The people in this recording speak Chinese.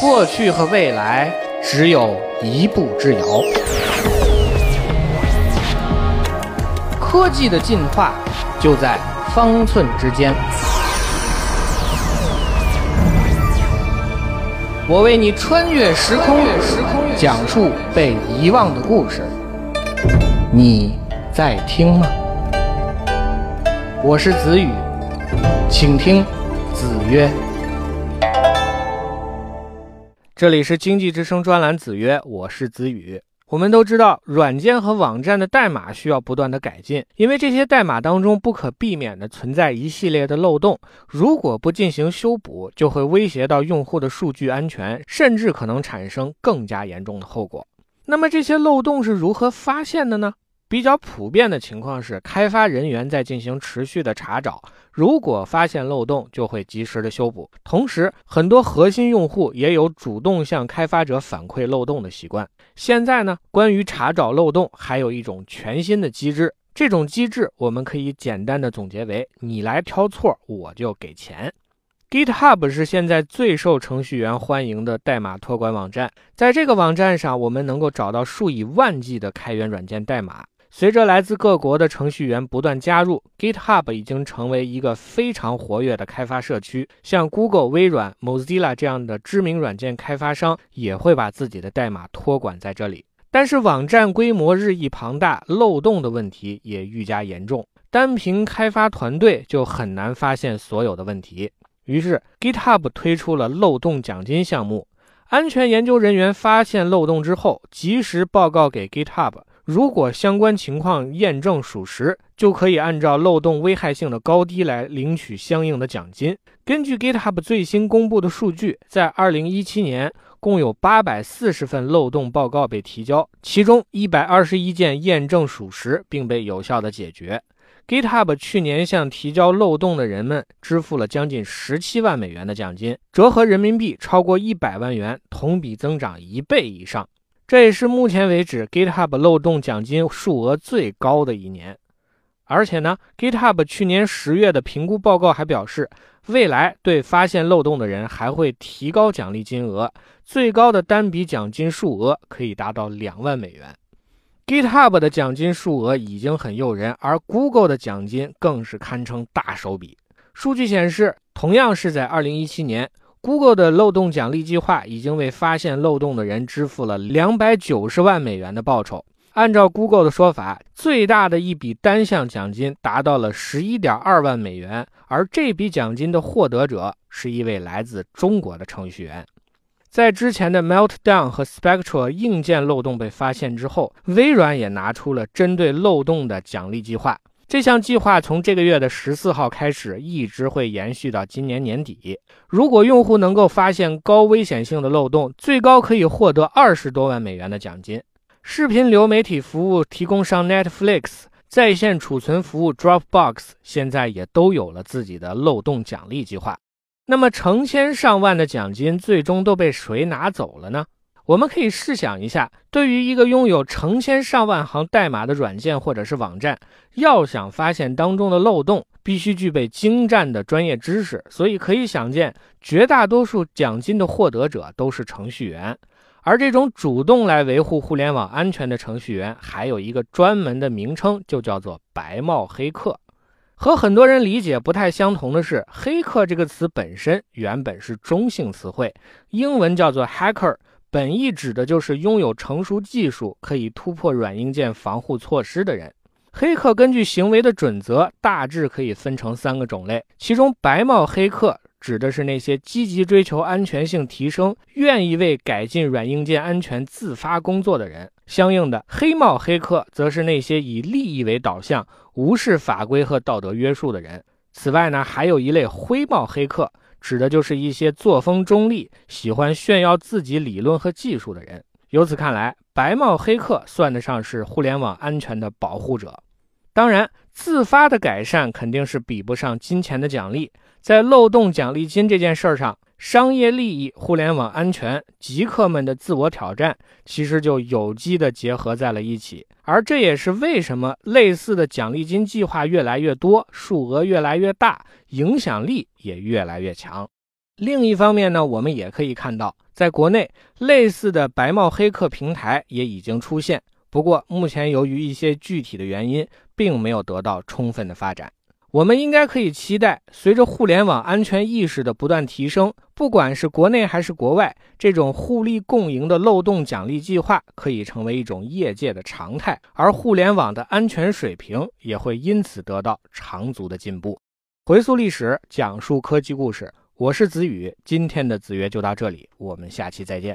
过去和未来只有一步之遥。科技的进化就在方寸之间。我为你穿越时空，讲述被遗忘的故事。你在听吗？我是子宇，请听子曰。这里是经济之声专栏子曰，我是子宇。我们都知道，软件和网站的代码需要不断的改进，因为这些代码当中不可避免的存在一系列的漏洞，如果不进行修补，就会威胁到用户的数据安全，甚至可能产生更加严重的后果。那么这些漏洞是如何发现的呢？比较普遍的情况是，开发人员在进行持续的查找，如果发现漏洞，就会及时的修补。同时，很多核心用户也有主动向开发者反馈漏洞的习惯。现在呢，关于查找漏洞，还有一种全新的机制。这种机制我们可以简单的总结为：你来挑错，我就给钱。GitHub 是现在最受程序员欢迎的代码托管网站，在这个网站上，我们能够找到数以万计的开源软件代码。随着来自各国的程序员不断加入，GitHub 已经成为一个非常活跃的开发社区。像 Google、微软、Mozilla 这样的知名软件开发商也会把自己的代码托管在这里。但是网站规模日益庞大，漏洞的问题也愈加严重，单凭开发团队就很难发现所有的问题。于是 GitHub 推出了漏洞奖金项目，安全研究人员发现漏洞之后，及时报告给 GitHub。如果相关情况验证属实，就可以按照漏洞危害性的高低来领取相应的奖金。根据 GitHub 最新公布的数据，在2017年，共有840份漏洞报告被提交，其中121件验证属实并被有效的解决。GitHub 去年向提交漏洞的人们支付了将近17万美元的奖金，折合人民币超过100万元，同比增长一倍以上。这也是目前为止 GitHub 漏洞奖金数额最高的一年，而且呢，GitHub 去年十月的评估报告还表示，未来对发现漏洞的人还会提高奖励金额，最高的单笔奖金数额可以达到两万美元。GitHub 的奖金数额已经很诱人，而 Google 的奖金更是堪称大手笔。数据显示，同样是在2017年。Google 的漏洞奖励计划已经为发现漏洞的人支付了两百九十万美元的报酬。按照 Google 的说法，最大的一笔单项奖金达到了十一点二万美元，而这笔奖金的获得者是一位来自中国的程序员。在之前的 Meltdown 和 Spectre 硬件漏洞被发现之后，微软也拿出了针对漏洞的奖励计划。这项计划从这个月的十四号开始，一直会延续到今年年底。如果用户能够发现高危险性的漏洞，最高可以获得二十多万美元的奖金。视频流媒体服务提供商 Netflix、在线储存服务 Dropbox 现在也都有了自己的漏洞奖励计划。那么，成千上万的奖金最终都被谁拿走了呢？我们可以试想一下，对于一个拥有成千上万行代码的软件或者是网站，要想发现当中的漏洞，必须具备精湛的专业知识。所以可以想见，绝大多数奖金的获得者都是程序员。而这种主动来维护互联网安全的程序员，还有一个专门的名称，就叫做“白帽黑客”。和很多人理解不太相同的是，“黑客”这个词本身原本是中性词汇，英文叫做 “hacker”。本意指的就是拥有成熟技术，可以突破软硬件防护措施的人。黑客根据行为的准则，大致可以分成三个种类。其中，白帽黑客指的是那些积极追求安全性提升、愿意为改进软硬件安全自发工作的人；相应的，黑帽黑客则是那些以利益为导向、无视法规和道德约束的人。此外呢，还有一类灰帽黑客。指的就是一些作风中立、喜欢炫耀自己理论和技术的人。由此看来，白帽黑客算得上是互联网安全的保护者。当然，自发的改善肯定是比不上金钱的奖励。在漏洞奖励金这件事上，商业利益、互联网安全、极客们的自我挑战，其实就有机的结合在了一起。而这也是为什么类似的奖励金计划越来越多，数额越来越大，影响力也越来越强。另一方面呢，我们也可以看到，在国内类似的白帽黑客平台也已经出现，不过目前由于一些具体的原因，并没有得到充分的发展。我们应该可以期待，随着互联网安全意识的不断提升，不管是国内还是国外，这种互利共赢的漏洞奖励计划可以成为一种业界的常态，而互联网的安全水平也会因此得到长足的进步。回溯历史，讲述科技故事，我是子宇，今天的子曰就到这里，我们下期再见。